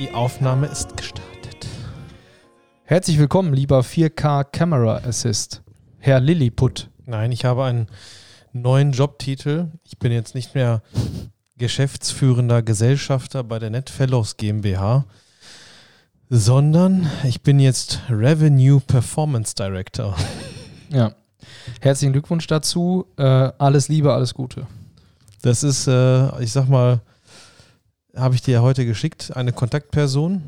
Die Aufnahme ist gestartet. herzlich willkommen, lieber 4K Camera Assist, Herr Lilliput. Nein, ich habe einen neuen Jobtitel. Ich bin jetzt nicht mehr geschäftsführender Gesellschafter bei der NetFellows GmbH, sondern ich bin jetzt Revenue Performance Director. Ja. Herzlichen Glückwunsch dazu. Äh, alles Liebe, alles Gute. Das ist, äh, ich sag mal, habe ich dir ja heute geschickt, eine Kontaktperson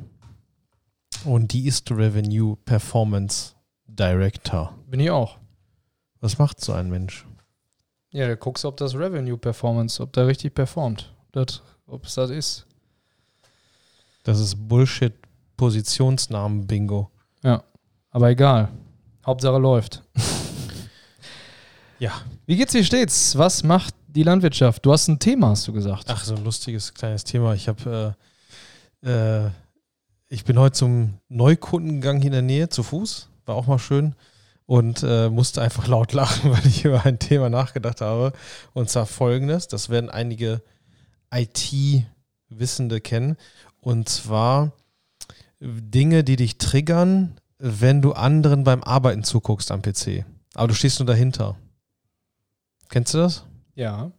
und die ist Revenue Performance Director. Bin ich auch. Was macht so ein Mensch? Ja, da guckst ob das Revenue Performance, ob der richtig performt. Das, ob es das ist. Das ist Bullshit Positionsnamen Bingo. Aber egal. Hauptsache läuft. Ja. Wie geht's, wie steht's? Was macht die Landwirtschaft? Du hast ein Thema, hast du gesagt. Ach, so ein lustiges kleines Thema. Ich habe, äh, äh, ich bin heute zum Neukundengang hier in der Nähe zu Fuß, war auch mal schön und äh, musste einfach laut lachen, weil ich über ein Thema nachgedacht habe. Und zwar folgendes: Das werden einige IT-Wissende kennen. Und zwar Dinge, die dich triggern, wenn du anderen beim Arbeiten zuguckst am PC. Aber du stehst nur dahinter. Kennst du das? Ja.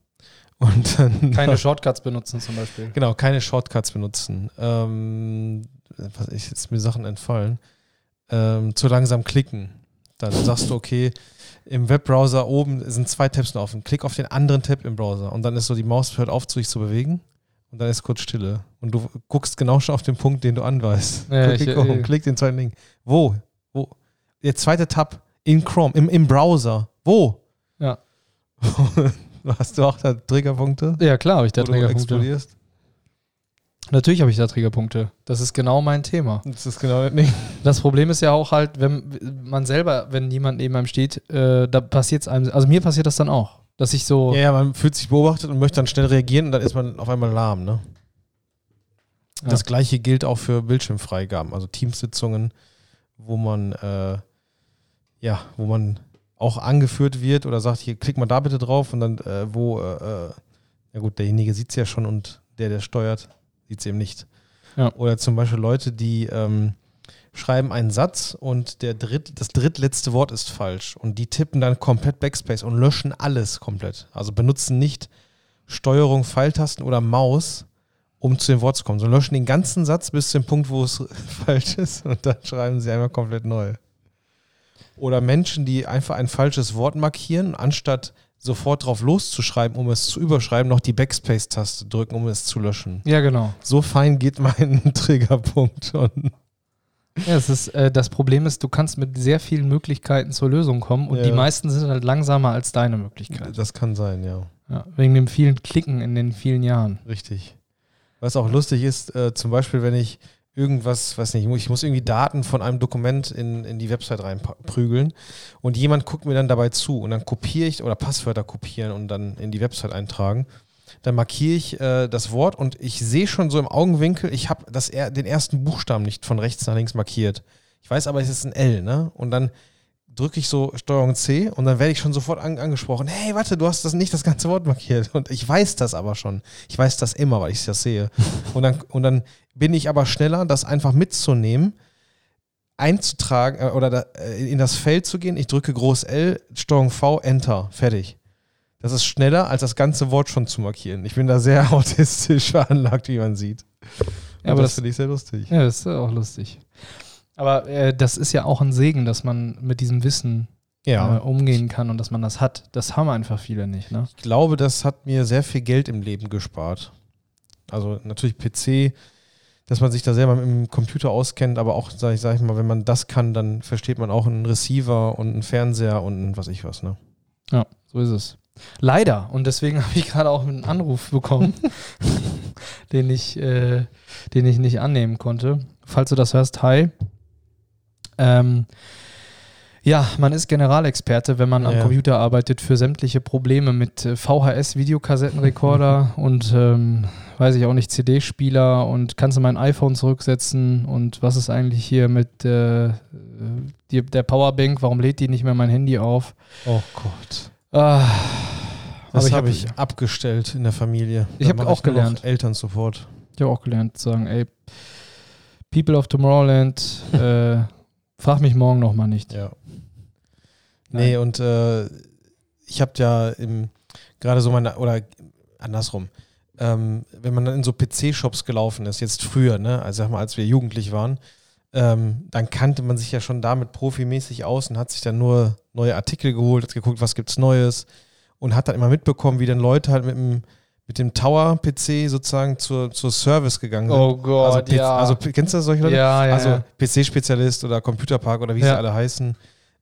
Und dann Keine Shortcuts benutzen zum Beispiel. Genau, keine Shortcuts benutzen. Ähm, was ich jetzt mir Sachen entfallen. Ähm, zu langsam klicken. Dann sagst du, okay, im Webbrowser oben sind zwei Tabs noch offen. Klick auf den anderen Tab im Browser und dann ist so die Maus hört auf, sich zu bewegen und dann ist kurz Stille. Und du guckst genau schon auf den Punkt, den du anweist. Ja, klick, ich- klick, äh, klick den zweiten Link. Wo? Wo? Der zweite Tab in Chrome, im, im Browser. Wo? Ja. Hast du auch da Triggerpunkte? Ja, klar habe ich da wo du Triggerpunkte. explodierst? Natürlich habe ich da Triggerpunkte. Das ist genau mein Thema. Das ist genau das Ding. Das Problem ist ja auch halt, wenn man selber, wenn jemand neben einem steht, äh, da passiert es einem, also mir passiert das dann auch, dass ich so, Ja, ja, man fühlt sich beobachtet und möchte dann schnell reagieren und dann ist man auf einmal lahm, ne? Ja. Das gleiche gilt auch für Bildschirmfreigaben, also Teamsitzungen, wo man äh, ja, wo man auch angeführt wird oder sagt, hier klick mal da bitte drauf und dann äh, wo, äh, äh, ja gut, derjenige sieht es ja schon und der, der steuert, sieht es eben nicht. Ja. Oder zum Beispiel Leute, die ähm, schreiben einen Satz und der dritt, das drittletzte Wort ist falsch und die tippen dann komplett Backspace und löschen alles komplett. Also benutzen nicht Steuerung, Pfeiltasten oder Maus, um zu dem Wort zu kommen, sondern löschen den ganzen Satz bis zum Punkt, wo es falsch ist und dann schreiben sie einmal komplett neu. Oder Menschen, die einfach ein falsches Wort markieren, anstatt sofort drauf loszuschreiben, um es zu überschreiben, noch die Backspace-Taste drücken, um es zu löschen. ja genau. So fein geht mein Triggerpunkt schon. Ja, es ist, äh, das Problem ist, du kannst mit sehr vielen Möglichkeiten zur Lösung kommen und Ja. die meisten sind halt langsamer als deine Möglichkeit. Das kann sein, ja. Ja, wegen dem vielen Klicken in den vielen Jahren. Richtig. Was auch lustig ist, äh, zum Beispiel, wenn ich irgendwas, weiß nicht, ich muss irgendwie Daten von einem Dokument in, in die Website reinprügeln und jemand guckt mir dann dabei zu und dann kopiere ich oder Passwörter kopieren und dann in die Website eintragen. Dann markiere ich äh, das Wort und ich sehe schon so im Augenwinkel, ich habe den ersten Buchstaben nicht von rechts nach links markiert. Ich weiß aber, es ist ein L, ne? Und dann drücke ich so Steuerung C und dann werde ich schon sofort an, angesprochen. Hey, warte, du hast das nicht das ganze Wort markiert. Und ich weiß das aber schon. Ich weiß das immer, weil ich das sehe. und, dann, und dann bin ich aber schneller, das einfach mitzunehmen, einzutragen äh, oder da, äh, in das Feld zu gehen. Ich drücke Groß L, Steuerung V, Enter, fertig. Das ist schneller, als das ganze Wort schon zu markieren. Ich bin da sehr autistisch veranlagt, wie man sieht. Ja, aber das, das- finde ich sehr lustig. Ja, das ist auch lustig. Aber äh, das ist ja auch ein Segen, dass man mit diesem Wissen äh, umgehen kann und dass man das hat. Das haben einfach viele nicht, ne? Ich glaube, das hat mir sehr viel Geld im Leben gespart. Also natürlich PC, dass man sich da selber im Computer auskennt, aber auch, sag ich, sag ich mal, wenn man das kann, dann versteht man auch einen Receiver und einen Fernseher und ein was ich was, ne? Ja, so ist es. Leider. Und deswegen habe ich gerade auch einen Anruf bekommen, den, ich, äh, den ich nicht annehmen konnte. Falls du das hörst, hi. Ähm, ja, man ist Generalexperte, wenn man am Ja. Computer arbeitet, für sämtliche Probleme mit äh, VHS-Videokassettenrekorder und ähm, weiß ich auch nicht, CD-Spieler und kannst du mein iPhone zurücksetzen und was ist eigentlich hier mit äh, die, der Powerbank, warum lädt die nicht mehr mein Handy auf? Oh Gott. Ah, Das aber ich habe hab- ich abgestellt in der Familie. Ich Da hab mache auch noch gelernt. Elternsupport. Ich habe auch gelernt zu sagen, ey, People of Tomorrowland, äh, frag mich morgen nochmal nicht. Ja. Nee, und äh, ich habe ja gerade so meine, oder andersrum, ähm, wenn man dann in so PC-Shops gelaufen ist, jetzt früher, ne, also sag mal, als wir jugendlich waren, ähm, dann kannte man sich ja schon damit profimäßig aus und hat sich dann nur neue Artikel geholt, hat geguckt, was gibt's Neues und hat dann immer mitbekommen, wie dann Leute halt mit dem mit dem Tower-PC sozusagen zur, zur Service gegangen sind. Oh Gott, also, ja. Also kennst du solche Leute? Ja, ja, also ja. PC-Spezialist oder Computerpark oder wie sie alle heißen.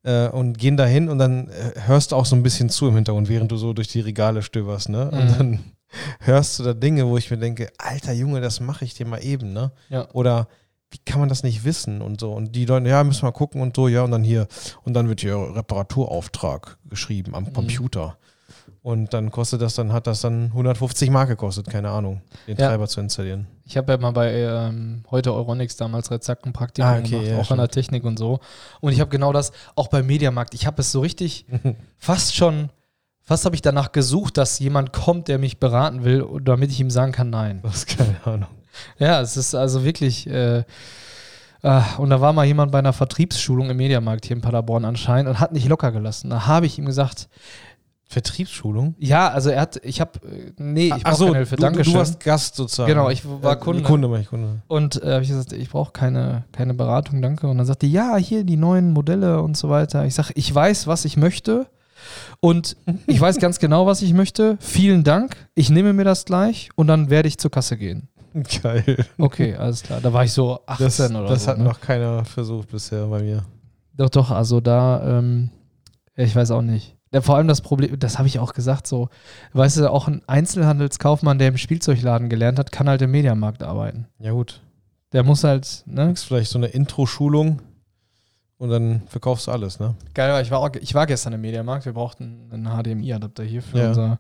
Äh, und gehen da hin und dann äh, hörst du auch so ein bisschen zu im Hintergrund, während du so durch die Regale stöberst, ne? Und Mhm. dann hörst du da Dinge, wo ich mir denke, alter Junge, das mache ich dir mal eben, ne? Ja. Oder wie kann man das nicht wissen und so? Und die Leute, ja, müssen wir gucken und so, ja, und dann hier, und dann wird hier Reparaturauftrag geschrieben am Mhm. Und dann kostet das, dann hat das dann 150 Mark gekostet, keine Ahnung, den Ja. Treiber zu installieren. Ich habe ja mal bei ähm, heute Euronics damals Rezack ein Praktikum Ah, okay, gemacht, ja, auch an der Technik und so. Und ich habe genau das, auch beim Mediamarkt, ich habe es so richtig fast schon, fast habe ich danach gesucht, dass jemand kommt, der mich beraten will, damit ich ihm sagen kann, nein. Das ist keine Ahnung. Ja, es ist also wirklich. Äh, ah, und da war mal jemand bei einer Vertriebsschulung im Mediamarkt hier in Paderborn anscheinend und hat nicht locker gelassen. Da habe ich ihm gesagt, Vertriebsschulung? ja, also er hat, ich habe, nee, ich Ach brauche so, keine Hilfe, du, du Dankeschön. warst Gast sozusagen. Genau, ich war Äh, Kunde. Kunde, mach ich Kunde. Und äh, habe ich gesagt, ich brauche keine, keine Beratung, danke. Und dann sagte ja, hier die neuen Modelle und so weiter. Ich sage, ich weiß, was ich möchte. Und ich weiß ganz genau, was ich möchte. Vielen Dank. Ich nehme mir das gleich und dann werde ich zur Kasse gehen. Geil. Okay, alles klar. Da war ich so 18 Das, oder das so. hat ne? noch keiner versucht bisher bei mir. Doch, doch, also da, ähm, ich weiß auch nicht. Ja, vor allem das Problem, das habe ich auch gesagt, so, weißt du, auch ein Einzelhandelskaufmann, der im Spielzeugladen gelernt hat, kann halt im Mediamarkt arbeiten. Ja, gut. Der muss halt, ne? Kriegst vielleicht so eine Intro-Schulung und dann verkaufst du alles, ne? Geil, ich war, auch, ich war gestern im Mediamarkt, wir brauchten einen HDMI-Adapter hier für Ja. unser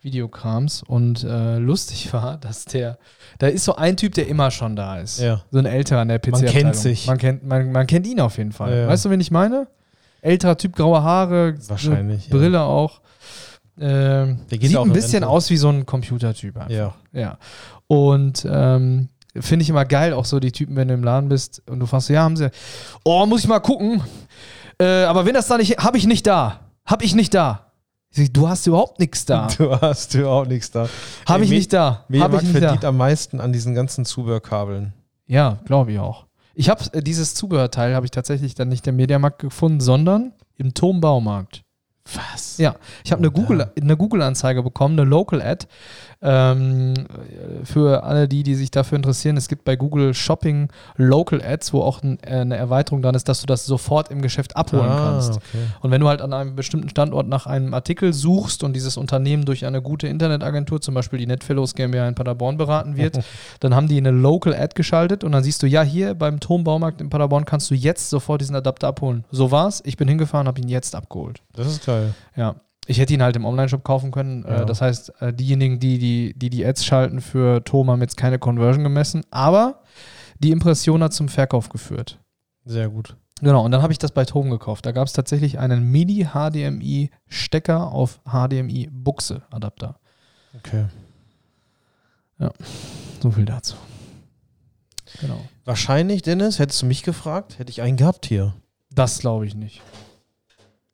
Videokrams und äh, lustig war, dass der, da ist so ein Typ, der immer schon da ist. Ja. So ein älterer an der PC. Man kennt sich. Man kennt, man, man kennt ihn auf jeden Fall. Ja, ja. Weißt du, wen ich meine? Älterer Typ, graue Haare, Wahrscheinlich, Brille auch. Ähm, Der geht sieht auch ein in bisschen Rente. aus wie so ein Computertyp einfach. Ja. Ja. Und ähm, finde ich immer geil, auch so die Typen, wenn du im Laden bist und du fragst, ja, haben sie, oh, muss ich mal gucken. Äh, aber wenn das da nicht, habe ich nicht da. Habe ich nicht da. Du hast überhaupt nichts da. Du hast überhaupt nichts da. Habe ich nicht da. Mediamarkt nicht da. verdient am meisten an diesen ganzen Zubehörkabeln. Ja, glaube ich auch. Ich habe äh, dieses Zubehörteil habe ich tatsächlich dann nicht im Mediamarkt gefunden, sondern im Turmbaumarkt. Was? Ja, ich habe eine Google eine Google-Anzeige bekommen, eine Local Ad. Ähm, für alle die, die sich dafür interessieren, es gibt bei Google Shopping Local Ads, wo auch äh, eine Erweiterung dran ist, dass du das sofort im Geschäft abholen kannst. Ah, okay. Und wenn du halt an einem bestimmten Standort nach einem Artikel suchst und dieses Unternehmen durch eine gute Internetagentur, zum Beispiel die Netfellows GmbH in Paderborn beraten wird, dann haben die eine Local Ad geschaltet und dann siehst du, ja, hier beim Turmbaumarkt in Paderborn kannst du jetzt sofort diesen Adapter abholen. So war's. Ich bin hingefahren, habe ihn jetzt abgeholt. Das ist geil. Ja. Ich hätte ihn halt im Online-Shop kaufen können. Ja. Äh, das heißt, äh, diejenigen, die die, die die Ads schalten für Tom, haben jetzt keine Conversion gemessen, aber die Impression hat zum Verkauf geführt. Sehr gut. Genau, und dann habe ich das bei Tom gekauft. Da gab es tatsächlich einen Mini-HDMI-Stecker auf HDMI-Buchse-Adapter. Okay. So viel dazu. Genau. Wahrscheinlich, Dennis, hättest du mich gefragt, hätte ich einen gehabt hier. Das glaube ich nicht.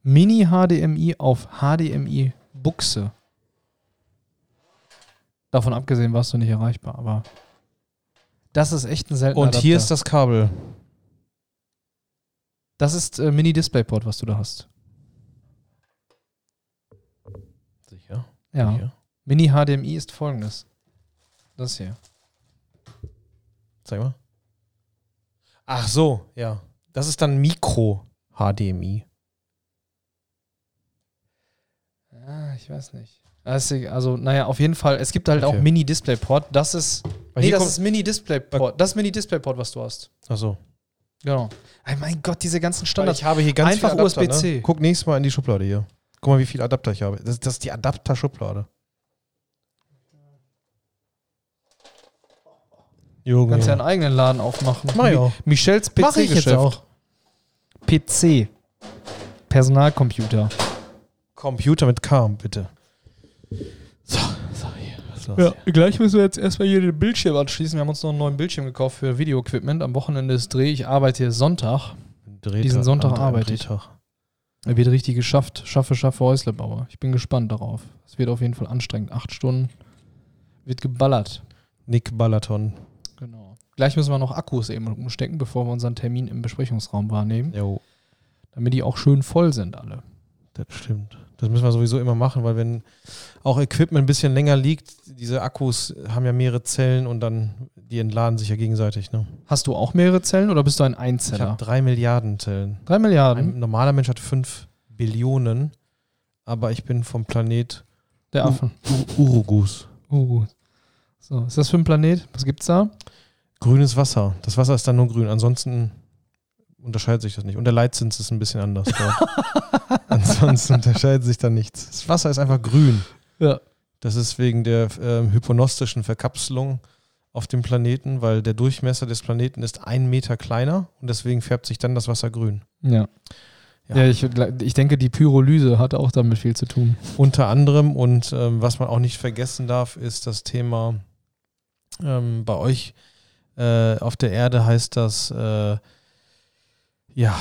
Mini-HDMI auf HDMI-Buchse. Davon abgesehen warst du nicht erreichbar, aber das ist echt ein seltener Und hier ist das Kabel. Das ist äh, Mini-Displayport, was du da hast. Sicher. Ja. Mini-HDMI ist folgendes. Das hier. Zeig mal. Ach so, ja. Das ist dann Mikro-HDMI. Ah, ich weiß nicht. Egal. Also, naja, auf jeden Fall. Es gibt halt Okay. auch Mini-Displayport. Das ist. Weil nee, das ist Mini-Displayport. Das Mini-Displayport, was du hast. Ach so. Genau. Ey, mein Gott, diese ganzen Weil Standards. ich habe hier ganz Einfach USB-C. Ne? Guck nächstes Mal in die Schublade hier. Guck mal, wie viele Adapter ich habe. Das, das ist die Adapter-Schublade. Du Junge. kannst ja einen eigenen Laden aufmachen. Mach ich auch. Mi- Michels PC-Geschäft. PC. Personalcomputer. Computer mit K, bitte. So, so, hier. Was sagst. Ja, gleich müssen wir jetzt erstmal hier den Bildschirm anschließen. Wir haben uns noch einen neuen Bildschirm gekauft für Video-Equipment. Am Wochenende ist Dreh. Ich arbeite hier Sonntag. Drehtag, Diesen Sonntag arbeite ich. Er wird richtig geschafft. Schaffe, schaffe Häuslebauer. Ich bin gespannt darauf. Es wird auf jeden Fall anstrengend. Acht Stunden wird geballert. Nick Balaton. Genau. Gleich müssen wir noch Akkus eben umstecken, bevor wir unseren Termin im Besprechungsraum wahrnehmen. Jo, Damit die auch schön voll sind, alle. das stimmt. Das müssen wir sowieso immer machen, weil wenn auch Equipment ein bisschen länger liegt, diese Akkus haben ja mehrere Zellen und dann, die entladen sich ja gegenseitig. Ne? Hast du auch mehrere Zellen oder bist du ein Ich Einzeller? habe drei Milliarden Zellen. Drei Milliarden. Ein normaler Mensch hat fünf Billionen, aber ich bin vom Planet Der Affen. U Urugus. Uh. So, ist das für ein Planet? Was gibt's da? Grünes Wasser. Das Wasser ist dann nur grün. Ansonsten unterscheidet sich das nicht. Und der Leitzins ist ein bisschen anders. Ansonsten unterscheidet sich da nichts. Das Wasser ist einfach grün. Ja. Das ist wegen der ähm, hyponostischen Verkapselung auf dem Planeten, weil der Durchmesser des Planeten ist ein Meter kleiner und deswegen färbt sich dann das Wasser grün. Ja. Ja. Ja, ich, ich denke, die Pyrolyse hat auch damit viel zu tun. Unter anderem und ähm, was man auch nicht vergessen darf, ist das Thema ähm, bei euch äh, auf der Erde heißt das äh, ja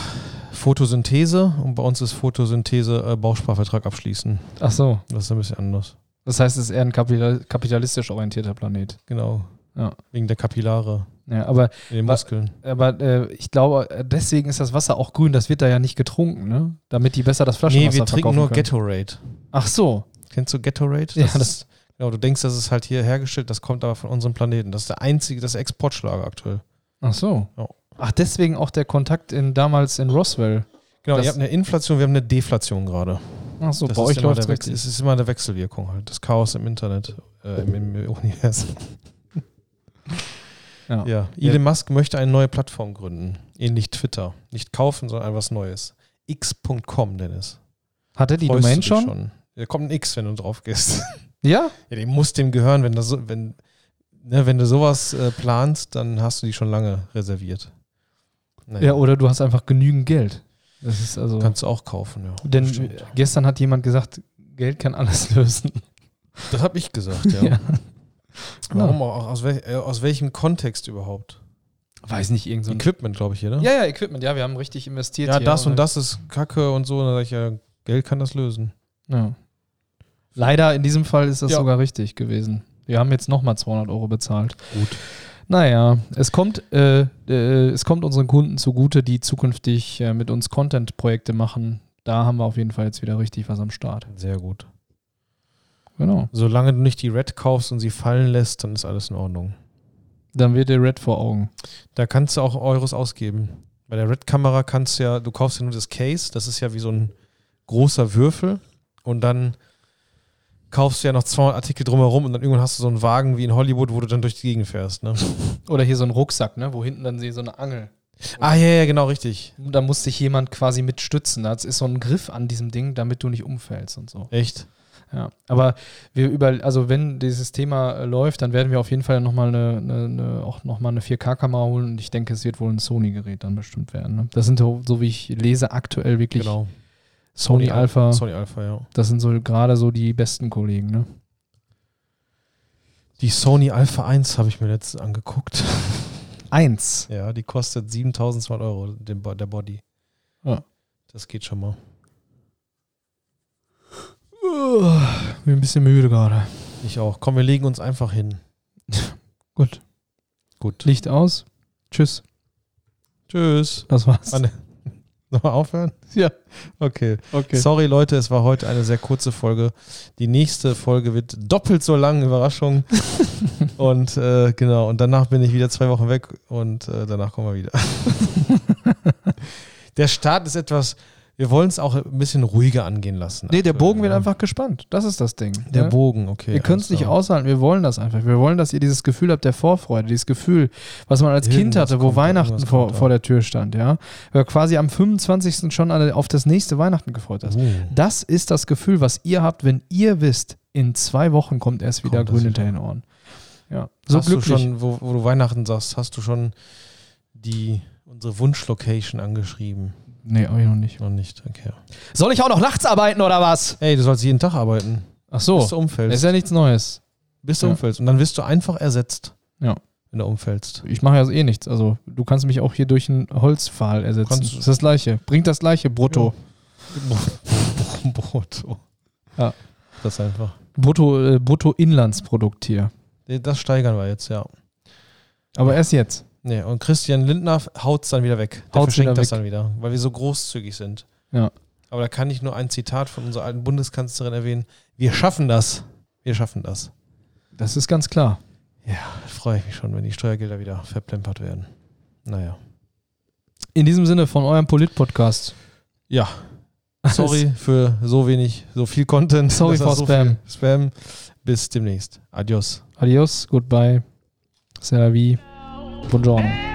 Photosynthese und bei uns ist Photosynthese äh, Bausparvertrag abschließen. Ach so. Das ist ein bisschen anders. Das heißt, es ist eher ein kapital kapitalistisch orientierter Planet. Genau. Ja. Wegen der Kapillare Ja, aber, in den Muskeln. aber äh, ich glaube, äh, deswegen ist das Wasser auch grün. Das wird da ja nicht getrunken, ne? Damit die besser das Flaschenwasser Nee, wir trinken nur können. Gatorade. Ach so. Kennst du Gatorade? Ja, das das- ist, genau, du denkst, das ist halt hier hergestellt, das kommt aber von unserem Planeten. Das ist der einzige, das ist Exportschlager aktuell. Ach so. Ja. Ach, deswegen auch der Kontakt in, damals in Roswell. Genau, Das- ihr habt eine Inflation, wir haben eine Deflation gerade. Ach so, Das bei euch läuft es. Es ist immer eine Wechselwirkung halt. Das Chaos im Internet, äh, im, im Universum. Ja. Ja. Elon Musk möchte eine neue Plattform gründen. Ähnlich Twitter. Nicht kaufen, sondern etwas Neues. X.com, Dennis. Hat er die Freust Domain dich schon? Da kommt ein X, wenn du drauf gehst. Ja? ja, dem muss dem gehören, wenn das so, wenn, ne, wenn du sowas äh, planst, dann hast du die schon lange reserviert. Naja, Ja, oder du hast einfach genügend Geld. Das ist also. Kannst du auch kaufen, ja. denn Stimmt. gestern hat jemand gesagt, Geld kann alles lösen. Das habe ich gesagt, ja. Ja. Warum auch? Aus, wel äh, aus welchem Kontext überhaupt? Weiß nicht, irgend so. Equipment, glaube ich, hier, ne? Ja, ja, Equipment, ja, wir haben richtig investiert. Ja, das und das ist Kacke und so. Und dann sage ich, ja, Geld kann das lösen. Ja. Leider in diesem Fall ist das Ja. sogar richtig gewesen. Wir haben jetzt nochmal 200 Euro bezahlt. Gut. Naja, es kommt, äh, äh, es kommt unseren Kunden zugute, die zukünftig äh, mit uns Content-Projekte machen. Da haben wir auf jeden Fall jetzt wieder richtig was am Start. Sehr gut. Genau. Solange du nicht die Red kaufst und sie fallen lässt, dann ist alles in Ordnung. Dann wird der Red vor Augen. Da kannst du auch Euros ausgeben. Bei der Red-Kamera kannst du ja, du kaufst ja nur das Case, das ist ja wie so ein großer Würfel und dann kaufst du ja noch 200 Artikel drumherum und dann irgendwann hast du so einen Wagen wie in Hollywood, wo du dann durch die Gegend fährst. Ne? Oder hier so ein Rucksack, ne, wo hinten dann sie so eine Angel. Ah, ja, ja, genau, richtig. Da muss sich jemand quasi mit stützen. Da ist so ein Griff an diesem Ding, damit du nicht umfällst und so. Echt? Ja, aber wir über, also wenn dieses Thema äh, läuft, dann werden wir auf jeden Fall nochmal eine, eine, eine, auch nochmal eine 4K-Kamera holen und ich denke, es wird wohl ein Sony-Gerät dann bestimmt werden. Ne? Das sind so, so wie ich lese, aktuell wirklich Genau. Sony, Al- Alpha. Sony Alpha, ja. Das sind so gerade so die besten Kollegen, ne? Die Sony Alpha 1 habe ich mir letztens angeguckt. Eins. Ja, die kostet 7200 Euro, den, der Body. Ja. Das geht schon mal. Bin ein bisschen müde gerade. Ich auch. Komm, wir legen uns einfach hin. Gut. Gut. Licht aus. Tschüss. Tschüss. Das war's. Anne. Nochmal aufhören? Ja. Okay. Okay. Sorry, Leute, es war heute eine sehr kurze Folge. Die nächste Folge wird doppelt so lang, Überraschung. und äh, genau, und danach bin ich wieder zwei Wochen weg und äh, danach kommen wir wieder. der Start ist etwas, wir wollen es auch ein bisschen ruhiger angehen lassen. Nee, der Bogen wird einfach gespannt. Das ist das Ding. Der ne? Bogen, okay. Wir können es nicht aushalten, wir wollen das einfach. Wir wollen, dass ihr dieses Gefühl habt der Vorfreude, dieses Gefühl, was man als Kind Irgendwas hatte, wo Weihnachten vor, vor der Tür stand, ja. Wir quasi am 25. schon auf das nächste Weihnachten gefreut hast. Uh. Das ist das Gefühl, was ihr habt, wenn ihr wisst, in zwei Wochen kommt erst wieder Kommt grün hinter den Ohren. Ja, so hast glücklich. du schon, wo, wo du Weihnachten sagst, hast du schon die unsere Wunschlocation angeschrieben? Nee, hab ich noch nicht. Noch nicht, okay. Soll ich auch noch nachts arbeiten oder was? Ey, du sollst jeden Tag arbeiten. Ach so, Bis du umfällst. ist ja nichts Neues. bis du Ja. umfällst. Und dann wirst du einfach ersetzt. Ja. Wenn du umfällst. Ich mache ja eh nichts. Also du kannst mich auch hier durch einen Holzpfahl ersetzen. Kannst- das ist das gleiche. Bringt das gleiche brutto. Brutto. Ja. Das einfach. Brutto, äh, Brutto-Inlandsprodukt hier. Das steigern wir jetzt, ja. Aber erst jetzt. Nee, und Christian Lindner haut es dann wieder weg. Der Haut's verschenkt wieder das weg. dann wieder, weil wir so großzügig sind. Ja. Aber da kann ich nur ein Zitat von unserer alten Bundeskanzlerin erwähnen. Wir schaffen das. Wir schaffen das. Das ist ganz klar. Da freue ich mich schon, wenn die Steuergelder wieder verplempert werden. Naja. In diesem Sinne von eurem Polit-Podcast. Ja. Sorry für so wenig, so viel Content. Sorry for so Spam. Spam. Bis demnächst. Adios. Adios, goodbye, c'est la vie, 不装。